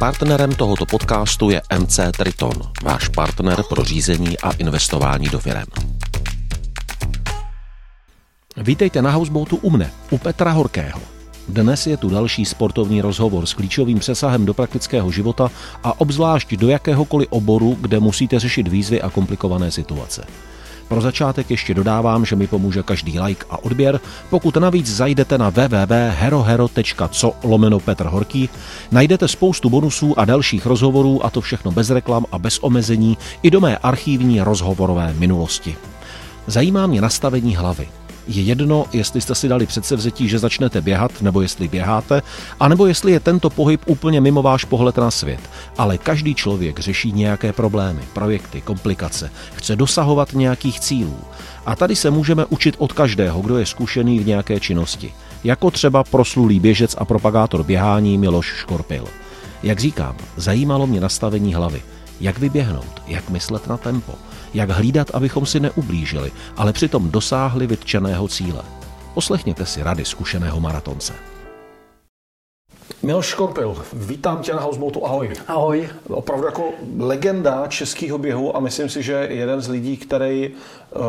Partnerem tohoto podcastu je MC Triton, váš partner pro řízení a investování do firem. Vítejte na Houseboatu u mne, u Petra Horkého. Dnes je tu další sportovní rozhovor s klíčovým přesahem do praktického života a obzvlášť do jakéhokoliv oboru, kde musíte řešit výzvy a komplikované situace. Pro začátek ještě dodávám, že mi pomůže každý like a odběr. Pokud navíc zajdete na www.herohero.co lomeno Petr Horký, najdete spoustu bonusů a dalších rozhovorů a to všechno bez reklam a bez omezení i do mé archívní rozhovorové minulosti. Zajímá mě nastavení hlavy. Je jedno, jestli jste si dali předsevzetí, že začnete běhat, nebo jestli běháte, anebo jestli je tento pohyb úplně mimo váš pohled na svět. Ale každý člověk řeší nějaké problémy, projekty, komplikace, chce dosahovat nějakých cílů. A tady se můžeme učit od každého, kdo je zkušený v nějaké činnosti. Jako třeba proslulý běžec a propagátor běhání Miloš Škorpil. Jak říkám, zajímalo mě nastavení hlavy. Jak vyběhnout, jak myslet na tempo, jak hlídat, abychom si neublížili, ale přitom dosáhli vytčeného cíle. Poslechněte si rady zkušeného maratonce. Miloš Škorpil, vítám tě na Houseboatu, ahoj. Ahoj. Opravdu jako legenda českého běhu a myslím si, že jeden z lidí, který uh,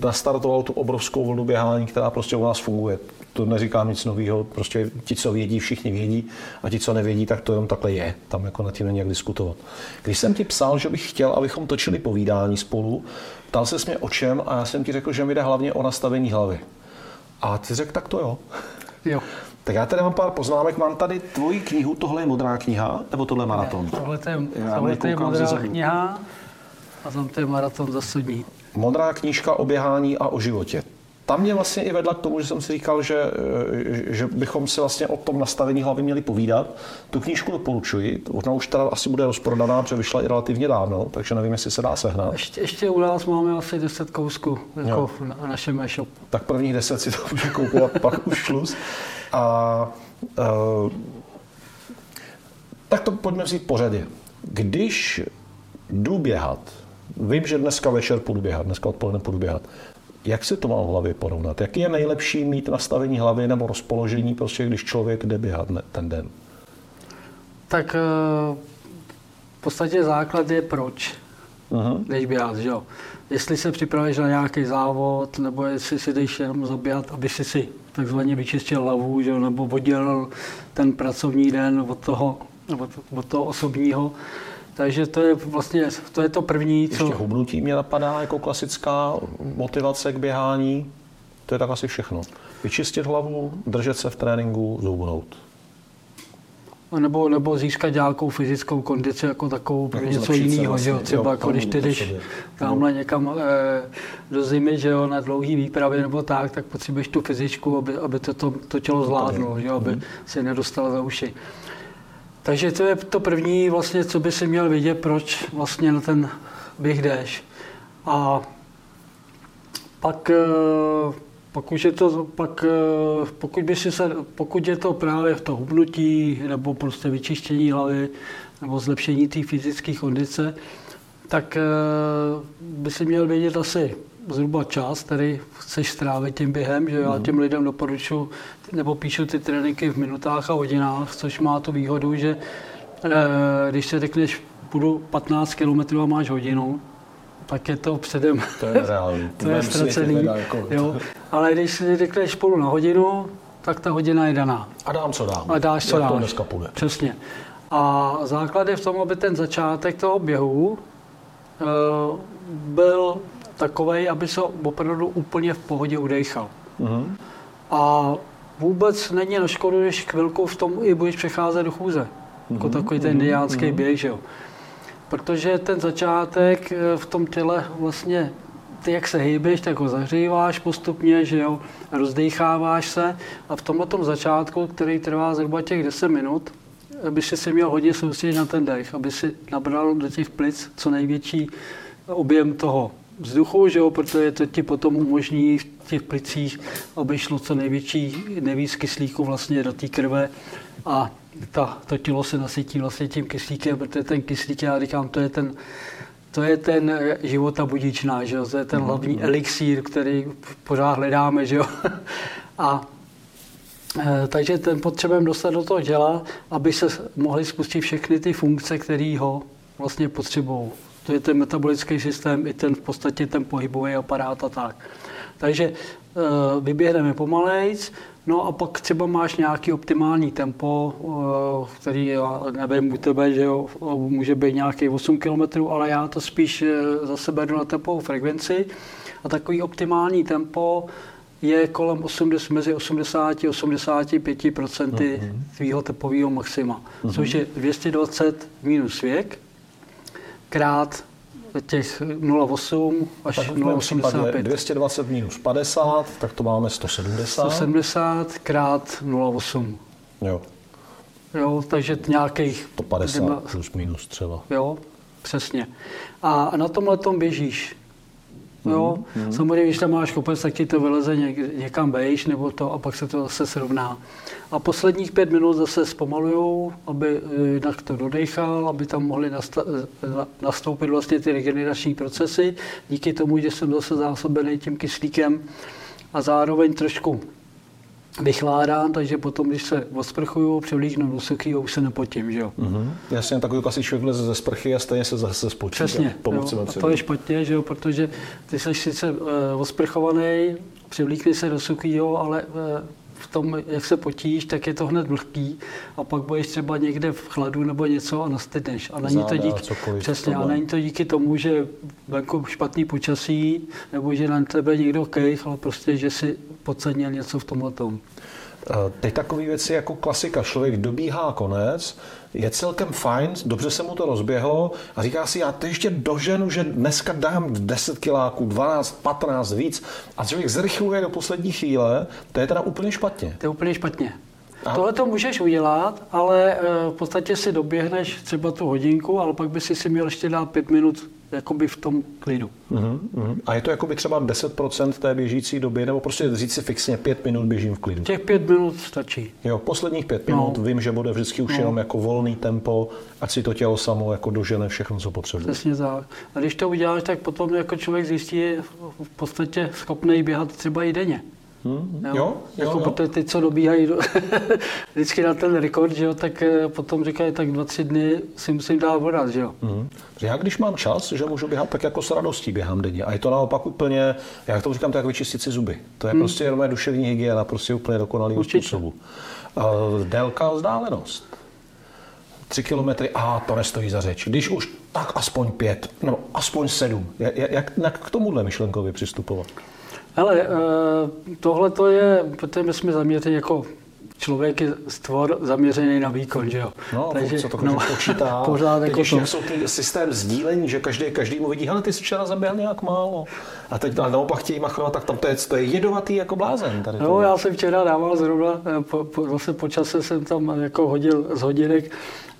nastartoval tu obrovskou vlnu běhání, která prostě u nás funguje. To neříkám nic nového, prostě ti, co vědí, všichni vědí a ti, co nevědí, tak to jenom takhle je. Tam jako na tím není jak diskutovat. Když jsem ti psal, že bych chtěl, abychom točili povídání spolu, ptal se mě o čem a já jsem ti řekl, že mi jde hlavně o nastavení hlavy. A ty řekl, tak to jo. Jo. Tak já tady mám pár poznámek. Mám tady tvoji knihu, tohle je modrá kniha, nebo tohle je maraton? Ne, tohle je, tohle je modrá kniha a tam to je maraton za sudní. Modrá knížka o běhání a o životě. Tam mě vlastně i vedla k tomu, že jsem si říkal, že, že bychom si vlastně o tom nastavení hlavy měli povídat. Tu knížku doporučuji, ona už teda asi bude rozprodaná, protože vyšla i relativně dávno, takže nevím, jestli se dá sehnat. Ještě, ještě u nás máme asi 10 kousků jako na našem e-shopu. Tak prvních 10 si to může koupovat, pak už šluz. A uh, tak to pojďme vzít pořadě. Když jdu běhat, vím, že dneska večer půjdu běhat, dneska odpoledne půjdu běhat, jak si to mám v hlavě porovnat? Jaký je nejlepší mít nastavení hlavy nebo rozpoložení, prostě, když člověk jde běhat ten den? Tak uh, v podstatě základ je proč, uh-huh. když běhat, že jo? Jestli se připravíš na nějaký závod, nebo jestli si jdeš jenom zaběhat, aby si si takzvaně vyčistil hlavu, že, nebo oddělil ten pracovní den od toho, od, od toho osobního. Takže to je vlastně to, je to první, co... Ještě hubnutí mě napadá jako klasická motivace k běhání. To je tak asi všechno. Vyčistit hlavu, držet se v tréninku, zhubnout nebo, nebo získat nějakou fyzickou kondici jako takovou pro něco jiného, vlastně, že jo, třeba jo, jako když ty jdeš tamhle někam e, do zimy, že jo, na dlouhý výpravě nebo tak, tak potřebuješ tu fyzičku, aby, aby to, to, to tělo zvládlo, že jo, aby mm. se nedostalo za uši. Takže to je to první vlastně, co by si měl vidět, proč vlastně na ten běh jdeš. A pak e, pokud je to, pak, eh, pokud, by si se, pokud je to právě v to hubnutí nebo prostě vyčištění hlavy nebo zlepšení té fyzické kondice, tak eh, by si měl vědět asi zhruba čas, který chceš strávit tím během, že já mhm. těm lidem doporučuji, nebo píšu ty tréninky v minutách a hodinách, což má tu výhodu, že eh, když se řekneš, půjdu 15 km a máš hodinu, tak je to předem. To je reálný. to je ztracený. Jako... Jo. Ale když si řekneš spolu na hodinu, tak ta hodina je daná. A dám, co dám. A dáš, co Jak dáš. to dneska půjde. Přesně. A základ je v tom, aby ten začátek toho běhu uh, byl takový, aby se opravdu úplně v pohodě udechal. Uh-huh. A vůbec není na škodu, když chvilku v tom i budeš přecházet do chůze. Uh-huh. Jako takový ten indiánský uh-huh. běh, že jo protože ten začátek eh, v tom těle vlastně ty, jak se hýbeš, tak ho zahříváš postupně, že jo, rozdecháváš se a v tomhle tom začátku, který trvá zhruba těch 10 minut, by si si měl hodně soustředit na ten dech, aby si nabral do těch plic co největší objem toho vzduchu, že jo, protože to ti potom umožní v těch plicích, aby šlo co největší, nejvíc kyslíku vlastně do té krve a ta, to tělo se nasytí vlastně tím kyslíkem, protože ten kyslík, já říkám, to je ten, to je ten života budičná, že jo? to je ten hlavní elixír, který pořád hledáme. Že jo? A Eh, takže ten potřebujeme dostat do toho těla, aby se mohly spustit všechny ty funkce, které ho vlastně potřebují. To je ten metabolický systém, i ten v podstatě ten pohybový aparát a tak. Takže eh, vyběhneme pomalejc, no a pak třeba máš nějaký optimální tempo, eh, který já nevím u tebe, že jo, může být nějaký 8 km, ale já to spíš za sebe jdu na tempovou frekvenci a takový optimální tempo je kolem 80, mezi 80 a 85 procenty mm-hmm. tvýho tepového maxima, mm-hmm. což je 220 minus věk krát těch 0,8 až 0,85. 220 minus 50, tak to máme 170. 170 krát 0,8. Jo. Jo, takže nějakých... 150 kdyma, plus minus třeba. Jo, přesně. A na tomhle tom běžíš Jo? Mm. Samozřejmě, když tam máš kopec, tak ti to vyleze něk, někam vejš, nebo to, a pak se to zase srovná. A posledních pět minut zase zpomalujou, aby jinak to dodechal, aby tam mohly nastoupit vlastně ty regenerační procesy, díky tomu, že jsem zase zásobený tím kyslíkem a zároveň trošku vychládám, takže potom, když se osprchuju, převlíknu do suchého, už se nepotím, že jo. Mm-hmm. Jasně, takový klasický člověk ze sprchy a stejně se zase spočí. Přesně, jo. a to je špatně, že jo, protože ty jsi sice uh, osprchovaný, převlíkni se do suchého, ale uh, v tom, jak se potíš, tak je to hned vlhký a pak budeš třeba někde v chladu nebo něco a nastydneš. A není to díky, přesně, a není to díky tomu, že venku špatný počasí nebo že na tebe někdo kejch, ale prostě, že si podcenil něco v tomhle tom. Eh, teď takové věci jako klasika, člověk dobíhá konec, je celkem fajn, dobře se mu to rozběhlo a říká si, já to ještě doženu, že dneska dám 10 kiláků, 12, 15 víc a člověk zrychluje do poslední chvíle, to je teda úplně špatně. To je úplně špatně. A... Tohle to můžeš udělat, ale eh, v podstatě si doběhneš třeba tu hodinku, ale pak by si si měl ještě dát pět minut jakoby v tom klidu. Uh-huh, uh-huh. A je to jakoby třeba 10% té běžící doby, nebo prostě říct si fixně pět minut běžím v klidu? Těch pět minut stačí. Jo, posledních pět minut no. vím, že bude vždycky už no. jenom jako volný tempo, ať si to tělo samo jako dožene všechno, co potřebuje. Přesně tak. A když to uděláš, tak potom jako člověk zjistí, je v podstatě schopný běhat třeba i denně. Hmm, jo, jo, jako jo. Protože ty, co dobíhají do, vždycky na ten rekord, že jo, tak eh, potom říkají, tak dva, tři dny si musím dát vodat, že jo. Hmm. Já když mám čas, že můžu běhat, tak jako s radostí běhám denně. A je to naopak úplně, jak to říkám, to jako vyčistit si zuby. To je hmm. prostě jenom duševní hygiena, prostě úplně dokonalý způsobu. Uh, délka, vzdálenost. Tři kilometry, a to nestojí za řeč. Když už, tak aspoň pět, nebo aspoň sedm. Jak, jak, jak k tomuhle myšlenkovi přistupovat? Ale eh, tohle to je, protože my jsme zaměřeni jako člověk je stvor zaměřený na výkon, že jo. No, Takže, co to no, počítá. Pořád jako to. jsou ty systém sdílení, že každý, každý mu vidí, hele, ty jsi včera zaběhl nějak málo. A teď ale naopak chtějí machovat, tak tam to je, to je jedovatý jako blázen. Tady no, já jsem včera dával zrovna, eh, po, po, zase po čase jsem tam jako hodil z hodinek,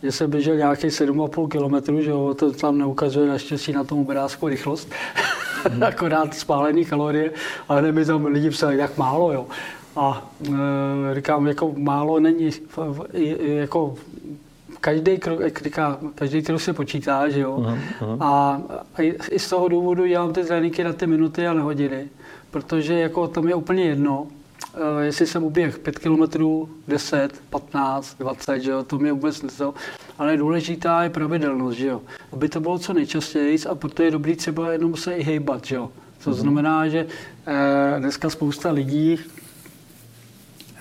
že jsem běžel nějaký 7,5 km, že jo, to tam neukazuje naštěstí na tom obrázku rychlost. akorát spálený kalorie, ale neby tam lidi psali, jak málo, jo. A e, říkám, jako málo není, jako každý krok, říká, každý krok se počítá, že jo. Uh-huh. A, a i z toho důvodu dělám ty tréninky na ty minuty a na hodiny, protože jako to je úplně jedno, Eh, jestli jsem uběh 5 km, 10, 15, 20, že jo, to mě vůbec nezo. Ale důležitá je pravidelnost, že jo. Aby to bylo co nejčastěji a proto je dobrý třeba jenom se i hejbat, že jo. To mm-hmm. znamená, že eh, dneska spousta lidí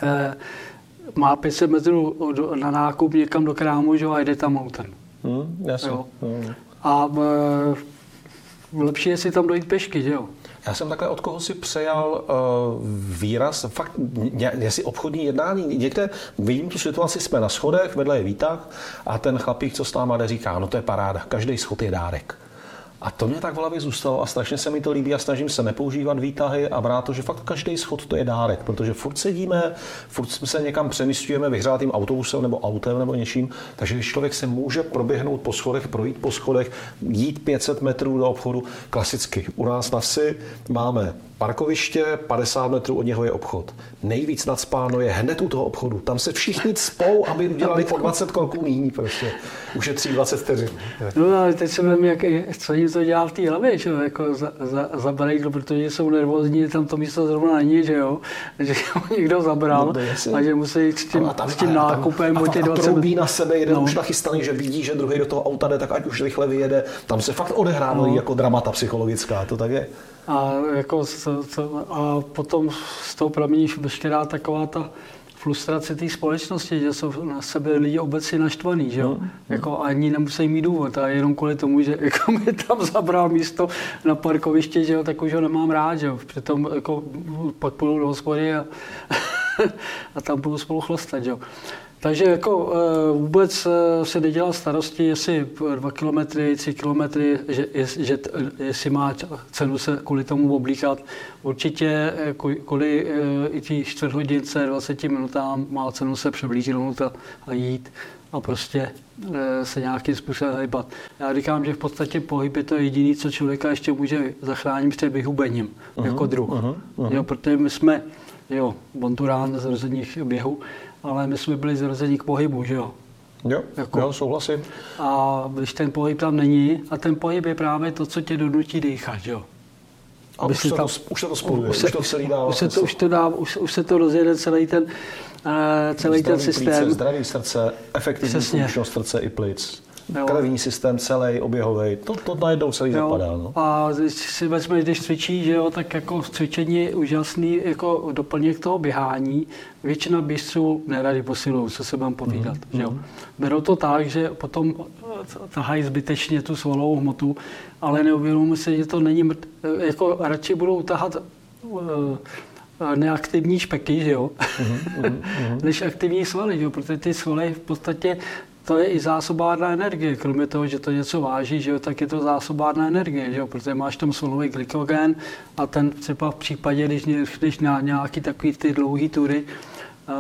eh, má 500 metrů na nákup někam do krámu, že jo, a jde tam autem. Mm, jasně. Jo. Mm. A eh, lepší je si tam dojít pešky, že jo. Já jsem takhle od koho si přejal uh, výraz, fakt, jestli obchodní jednání, někde vidím tu situaci, jsme na schodech, vedle je výtah a ten chlapík, co s náma jde, říká, no to je paráda, každý schod je dárek. A to mě tak v hlavě zůstalo a strašně se mi to líbí a snažím se nepoužívat výtahy a brát to, že fakt každý schod to je dárek, protože furt sedíme, furt se někam přemysťujeme vyhřátým autobusem nebo autem nebo něčím, takže když člověk se může proběhnout po schodech, projít po schodech, jít 500 metrů do obchodu, klasicky. U nás na vsi máme parkoviště, 50 metrů od něho je obchod. Nejvíc nadspáno je hned u toho obchodu. Tam se všichni spou, aby udělali po 20 kolků míní prostě. Ušetří 20 vteřin. No ale teď se vím, jak, co, to dělá v té hlavě, že jo, jako za, za, zabrat, no, protože jsou nervózní, tam to místo zrovna není, že jo, že ho někdo zabral no, a že musí jít s tím, tam, s tím nákupem o těch 20 minut. na sebe, jeden no. už nachystaný, že vidí, že druhý do toho auta jde, tak ať už rychle vyjede. Tam se fakt odehrávají no. jako dramata psychologická, to tak je. A, jako, a potom z toho pramení veškerá taková ta frustrace té společnosti, že jsou na sebe lidi obecně naštvaný, že jo? No, no. Jako ani nemusí mít důvod, a jenom kvůli tomu, že jako mi tam zabral místo na parkoviště, že jo, tak už ho nemám rád, že jo? Přitom jako pak půjdu do hospody a, a tam budu spolu chlastat, že jo? Takže jako eh, vůbec eh, se nedělá starosti, jestli dva kilometry, tři kilometry, že, že, jestli má cenu se kvůli tomu oblíkat. Určitě eh, kvůli i tí čtvrthodince, 20 minutám má cenu se převlíknout a, jít a prostě se nějakým způsobem hýbat. Já říkám, že v podstatě pohyb je to jediné, co člověka ještě může zachránit před vyhubením uh-huh, jako druh. Uh-huh, uh-huh. Jo, protože my jsme, jo, Bonturán z rozených běhu, ale my jsme byli zrození k pohybu, že jo? Jo, jako, jo, souhlasím. A když ten pohyb tam není, a ten pohyb je právě to, co tě donutí dýchat, že jo? A už se, tam, to, už se to spojuje, už, se, už to celý dává. Už se to, už to dá, už, už se to rozjede celý ten, uh, celý zdravý ten systém. Plíce, zdravý srdce, efektivní funkčnost srdce i plic. Jo. krevní systém celý, oběhový, to, to najednou celý jo. zapadá. No. A když si vezme, když cvičí, že jo, tak jako cvičení je úžasný jako doplněk toho běhání. Většina běžců neradi posilují, co se budeme povídat. Mm, že jo. Mhm. Berou to tak, že potom tahají zbytečně tu svalovou hmotu, ale neuvědomují si, že to není mrt... jako radši budou tahat uh, neaktivní špeky, že jo, mm-hmm, než aktivní svaly, že jo, protože ty svaly v podstatě to je i zásobárna energie. Kromě toho, že to něco váží, že jo, tak je to zásobárna energie, že jo, protože máš tam solový glykogen a ten třeba v případě, když, když na nějaký takový ty dlouhý tury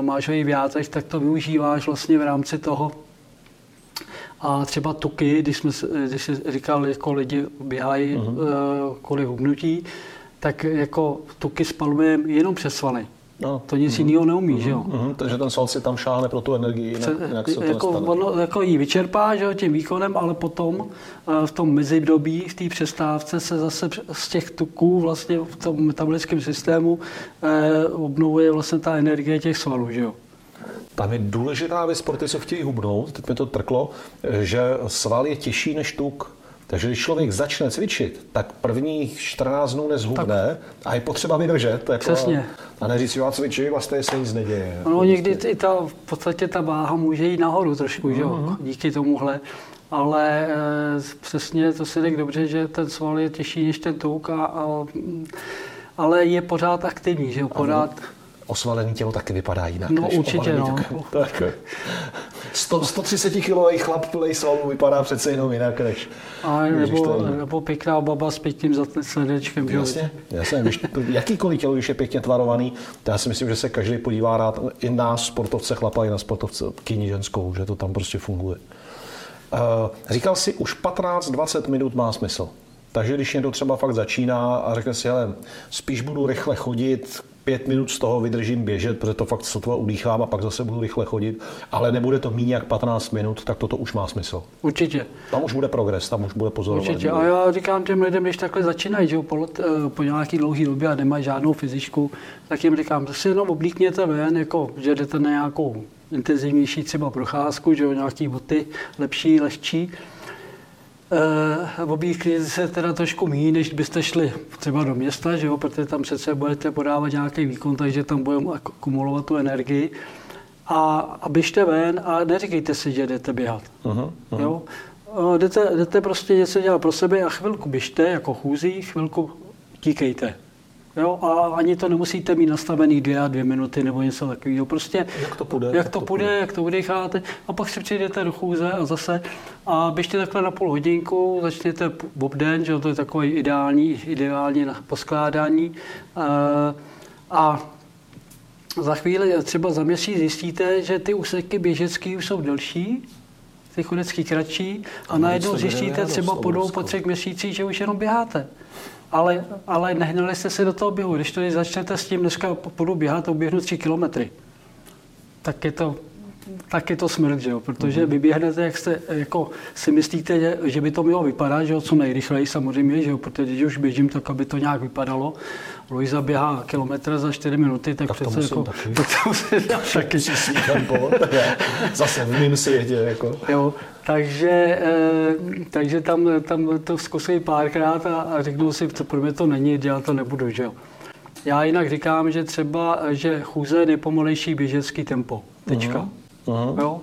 máš ho i v tak to využíváš vlastně v rámci toho a třeba tuky, když, jsme, když jsi říkal, jako lidi běhají uh-huh. kvůli hubnutí, tak jako tuky spalujeme jenom přes svaly. No. To nic mm. jiného neumí, mm. že jo? Mm. Takže ten sval si tam šáhne pro tu energii, jinak, jinak se to jako, ono, jako ji vyčerpá, že jo, tím výkonem, ale potom eh, v tom mezidobí, v té přestávce se zase z těch tuků vlastně v tom metabolickém systému eh, obnovuje vlastně ta energie těch svalů, že jo? Tam je důležitá věc pro ty, co chtějí hubnout, teď mi to trklo, eh, že sval je těžší než tuk. Takže když člověk začne cvičit, tak prvních 14 dnů nezhubne a je potřeba vydržet. Jako, Přesně. A neříct si, já cvičím, vlastně se nic neděje. No, někdy i ta, v podstatě ta váha může jít nahoru trošku, uh-huh. že jo, mhm. díky tomuhle. Ale e, přesně to si řekl dobře, že ten sval je těžší než ten tuk, a, a, ale je pořád aktivní, že jo, pořád... Ano osvalený tělo taky vypadá jinak. No určitě, no. Tak, 100, 130 kilový chlap plný svalů vypadá přece jenom jinak než... A nebo, nebo pěkná baba s pěkným sledečkem. Jasně, jasně. Když, jakýkoliv tělo, když je pěkně tvarovaný, to já si myslím, že se každý podívá rád i na sportovce chlapa, i na sportovce kyni ženskou, že to tam prostě funguje. Uh, říkal si, už 15-20 minut má smysl. Takže když někdo třeba fakt začíná a řekne si, hele, spíš budu rychle chodit, pět minut z toho vydržím běžet, protože to fakt sotva udýchám a pak zase budu rychle chodit, ale nebude to méně jak 15 minut, tak toto už má smysl. Určitě. Tam už bude progres, tam už bude pozorovat. Určitě. A já říkám těm lidem, když takhle začínají, že po, let, eh, po nějaký dlouhý době a nemají žádnou fyzičku, tak jim říkám, že si jenom oblíkněte ven, jako, že jdete na nějakou intenzivnější třeba procházku, že jo, nějaký boty lepší, lehčí, Uh, objíždí se teda trošku méně, než byste šli třeba do města, že jo, protože tam přece budete podávat nějaký výkon, takže tam budeme akumulovat tu energii. A, a běžte ven a neříkejte si, že jdete běhat. Uh-huh, uh-huh. Jo? Uh, jdete, jdete prostě něco dělat pro sebe a chvilku běžte jako chůzí, chvilku tíkejte. Jo, a ani to nemusíte mít nastavený dvě a dvě minuty nebo něco takového. Prostě jak to půjde, jak to půjde, jak to udecháte. A pak si přijdete do chůze a zase a běžte takhle na půl hodinku, začněte bob den, že to je takový ideální, ideální na poskládání. A, a za chvíli, třeba za měsíc zjistíte, že ty úseky běžecké už jsou delší, ty chodecký kratší a, a najednou zjistíte třeba po dvou, po třech měsících, že už jenom běháte ale, ale nehnali jste se do toho běhu. Když tady začnete s tím, dneska budu běhat, uběhnu 3 kilometry, tak je to tak je to smrt, že jo? protože mm-hmm. vyběhnete, jak jste, jako si myslíte, že by to mělo vypadat, že jo? co nejrychleji samozřejmě, že jo? protože když už běžím, tak aby to nějak vypadalo. Luisa běhá kilometr za 4 minuty, tak, tak přece jako... Taky. Tak to musím taky. tempo, zase v mým světě. Jako. Jo, takže, e, takže tam, tam to zkusím párkrát a, a řeknu si, co pro mě to není, dělat to nebudu, že jo. Já jinak říkám, že třeba, že chůze je nejpomalejší běžecký tempo. Tečka. Uh-huh. Jo?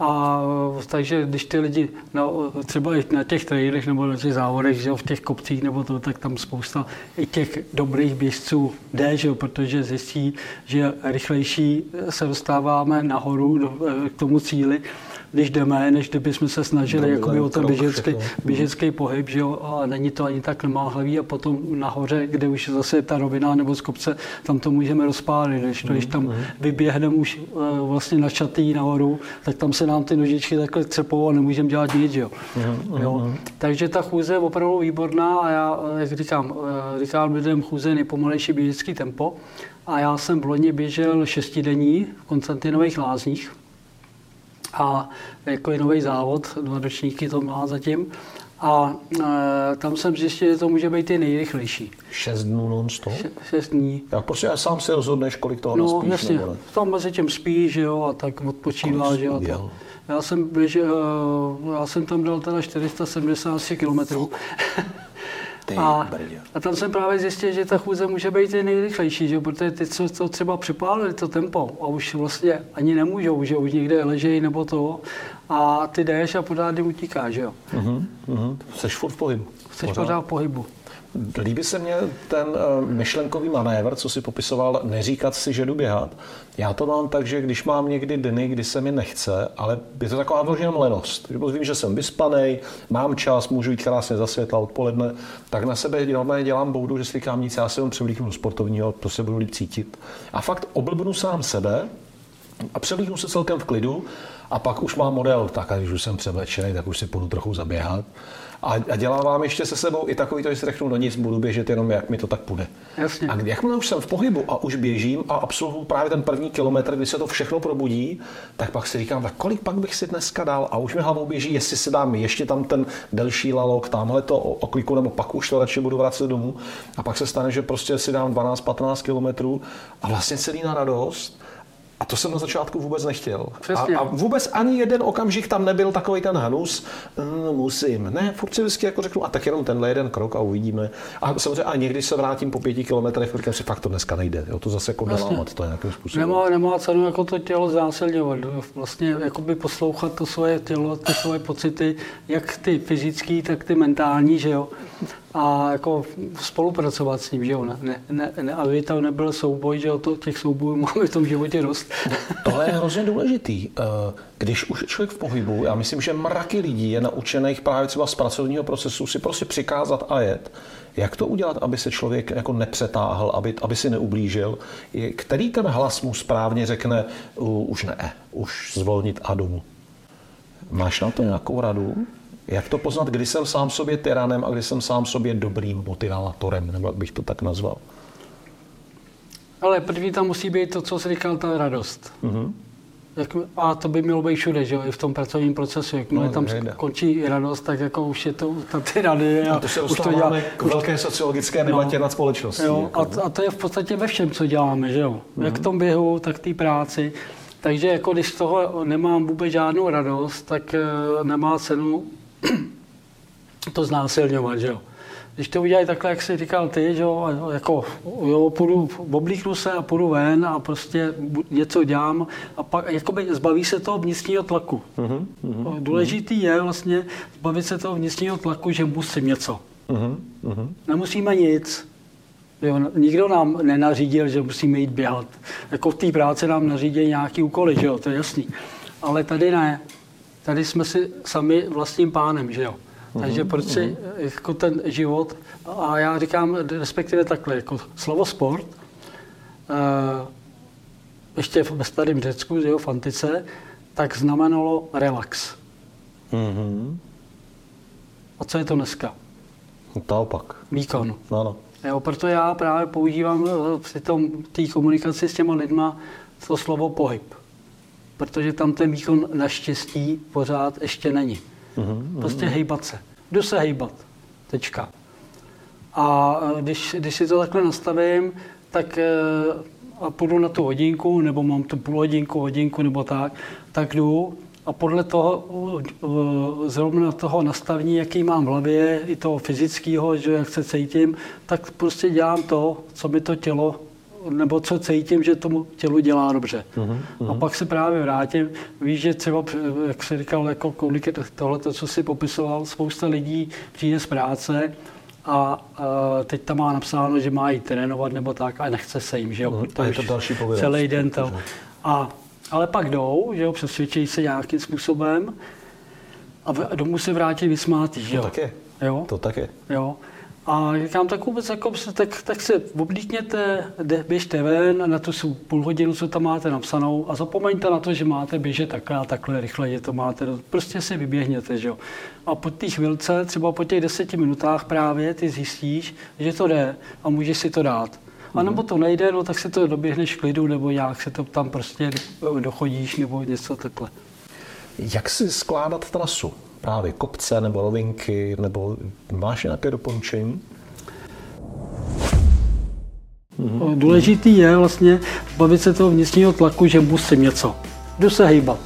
A takže když ty lidi, no, třeba i na těch trailech nebo na těch závodech, že jo, v těch kopcích nebo to, tak tam spousta i těch dobrých běžců jde, že jo, protože zjistí, že rychlejší se dostáváme nahoru do, k tomu cíli když jdeme, než kdybychom se snažili jakoby o ten běžecký, běžecký pohyb, že jo, a není to ani tak nemáhlivý a potom nahoře, kde už zase ta rovina nebo z kopce, tam to můžeme rozpálit, když, to, když tam mhm, mhm. vyběhneme už uh, vlastně načatý nahoru, tak tam se nám ty nožičky takhle třepou a nemůžeme dělat nic, jo. Mhm, jo. Takže ta chůze je opravdu výborná a já, jak říkám, uh, říkám lidem, chůze je nejpomalejší běžecký tempo a já jsem v loni běžel šestidenní v Konstantinových lázních, a jako je nový závod, dva ročníky to má zatím. A e, tam jsem zjistil, že to může být i nejrychlejší. Šest dnů non-stop? Še, šest dní. Tak prostě já sám si rozhodneš, kolik toho no, naspíš, jasně, nebo ne? tam mezi tím spíš, že jo, a tak odpočívá, že jo. Já jsem, běžel, e, já jsem tam dal teda 470 kilometrů. a, a tam jsem právě zjistil, že ta chůze může být i nejrychlejší, že? protože ty, co to třeba připálili, to tempo, a už vlastně ani nemůžou, že už někde ležejí nebo to, a ty jdeš a pořád jim utíkáš, že jo. Uh-huh, uh-huh. Jseš furt v pohybu. Jsi pořád v pohybu. Líbí se mně ten uh, myšlenkový manévr, co si popisoval, neříkat si, že jdu běhat. Já to mám tak, že když mám někdy dny, kdy se mi nechce, ale je to taková vložená lenost. Vím, že jsem vyspaný, mám čas, můžu jít krásně za světla odpoledne, tak na sebe normálně dělám boudu, že si říkám nic, já se jenom převlíknu sportovního, to se budu líp cítit. A fakt oblbnu sám sebe a převlíknu se celkem v klidu a pak už mám model, tak a když už jsem převlečený, tak už si půjdu trochu zaběhat. A, a dělám vám ještě se sebou i takový to, že si řeknu, no nic, budu běžet jenom, jak mi to tak půjde. Jasně. A jakmile už jsem v pohybu a už běžím a absolvuju právě ten první kilometr, kdy se to všechno probudí, tak pak si říkám, tak kolik pak bych si dneska dal a už mi hlavou běží, jestli si dám ještě tam ten delší lalok, tamhle to okliku, nebo pak už to radši budu vracet domů. A pak se stane, že prostě si dám 12-15 kilometrů a vlastně celý na radost a to jsem na začátku vůbec nechtěl. A, a vůbec ani jeden okamžik tam nebyl takový ten hnus, no, musím. Ne, furt si vždycky jako řeknu, a tak jenom tenhle jeden krok a uvidíme. A samozřejmě a někdy se vrátím po pěti kilometrech, říkám si, fakt to dneska nejde. Jo, to zase jako nelámat, to je nějakým způsobem. Nemá, nemá cenu jako to tělo zásilňovat. Vlastně jakoby poslouchat to svoje tělo, ty svoje pocity, jak ty fyzický, tak ty mentální, že jo a jako spolupracovat s ním, že jo, ne, ne, ne, aby tam nebyl souboj, že jo, to, těch soubojů máme v tom životě dost. Tohle je hrozně důležitý. Eh, když už je člověk v pohybu, já myslím, že mraky lidí je naučených právě třeba z pracovního procesu si prostě přikázat a jet. Jak to udělat, aby se člověk jako nepřetáhl, aby, aby si neublížil? Který ten hlas mu správně řekne, už ne, už zvolnit a domů? Máš na to nějakou radu? Jak to poznat, kdy jsem sám sobě tyranem a kdy jsem sám sobě dobrým motivátorem, nebo jak bych to tak nazval? Ale první tam musí být to, co jsi říkal, ta radost. Jak, a to by mělo být všude, že jo, i v tom pracovním procesu. Jak no, tam nejde. končí radost, tak jako už je to tam ty rady. A, a to se už to dělá, k velké sociologické no. debatě no, nad společností. Jo, jako, a, a, to je v podstatě ve všem, co děláme, že jo. Uh-huh. Jak v tom běhu, tak té práci. Takže jako když z toho nemám vůbec žádnou radost, tak uh, nemá cenu to znásilňovat, že jo. Když to udělají takhle, jak jsi říkal ty, že jo, jako jo, půjdu, oblíknu se a půjdu ven a prostě něco dělám a pak jakoby zbaví se toho vnitřního tlaku. Uh-huh, uh-huh, Důležitý je vlastně zbavit se toho vnitřního tlaku, že musím něco. Uh-huh. Nemusíme nic. Jo, nikdo nám nenařídil, že musíme jít běhat. Jako v té práci nám nařídí nějaký úkoly, že jo, to je jasný. Ale tady ne tady jsme si sami vlastním pánem, že jo. Takže proč si jako ten život, a já říkám respektive takhle, jako slovo sport, uh, ještě ve starém Řecku, že jo, v antice, tak znamenalo relax. Mm-hmm. A co je to dneska? To opak. Výkon. Ano. Jo, proto já právě používám při tom té komunikaci s těma lidma to slovo pohyb. Protože tam ten výkon naštěstí pořád ještě není. Mm-hmm. Prostě hejbat se. Jdu se hejbat. Tečka. A když, když si to takhle nastavím, tak a půjdu na tu hodinku, nebo mám tu půl hodinku, hodinku nebo tak, tak jdu a podle toho, zrovna toho nastavení, jaký mám v hlavě, i toho fyzického, že jak se cítím, tak prostě dělám to, co mi to tělo nebo co cítím, že tomu tělu dělá dobře. Uh-huh, uh-huh. A pak se právě vrátím. Víš, že třeba, jak se říkal, jako kolik tohle, co si popisoval, spousta lidí přijde z práce a, a teď tam má napsáno, že má jít trénovat nebo tak a nechce se jim, že jo. Uh-huh. To je to další povědomost. Celý den to. A ale pak jdou, že jo, přesvědčí se nějakým způsobem a domů se vrátí vysmátý, že jo. To tak je. Jo? To tak je. Jo. A říkám, tak vůbec, jako, tak, tak se oblíkněte, běžte ven na tu půl hodinu, co tam máte napsanou a zapomeňte na to, že máte běžet takhle a takhle rychle, že to máte, prostě si vyběhněte, že jo. A po té chvilce, třeba po těch deseti minutách právě, ty zjistíš, že to jde a můžeš si to dát. A nebo to nejde, no tak se to doběhneš v klidu, nebo nějak se to tam prostě dochodíš, nebo něco takhle. Jak si skládat trasu? Právě kopce nebo rovinky, nebo máš nějaké doporučení? Mhm. Důležitý je vlastně bavit se toho vnitřního tlaku, že musím něco. Jdu se hejbat.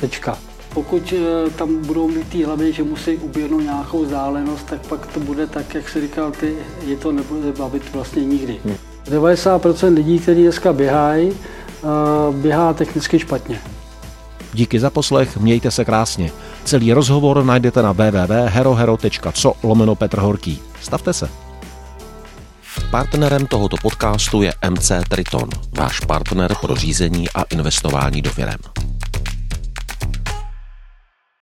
Tečka. Pokud eh, tam budou mít ty hlavy, že musí uběhnout nějakou vzdálenost, tak pak to bude tak, jak si říkal ty, je to nebude bavit vlastně nikdy. Hmm. 90% lidí, kteří dneska běhají, běhá technicky špatně. Díky za poslech, mějte se krásně. Celý rozhovor najdete na www.herohero.co lomeno Petr Horký. Stavte se. Partnerem tohoto podcastu je MC Triton, váš partner pro řízení a investování do firem.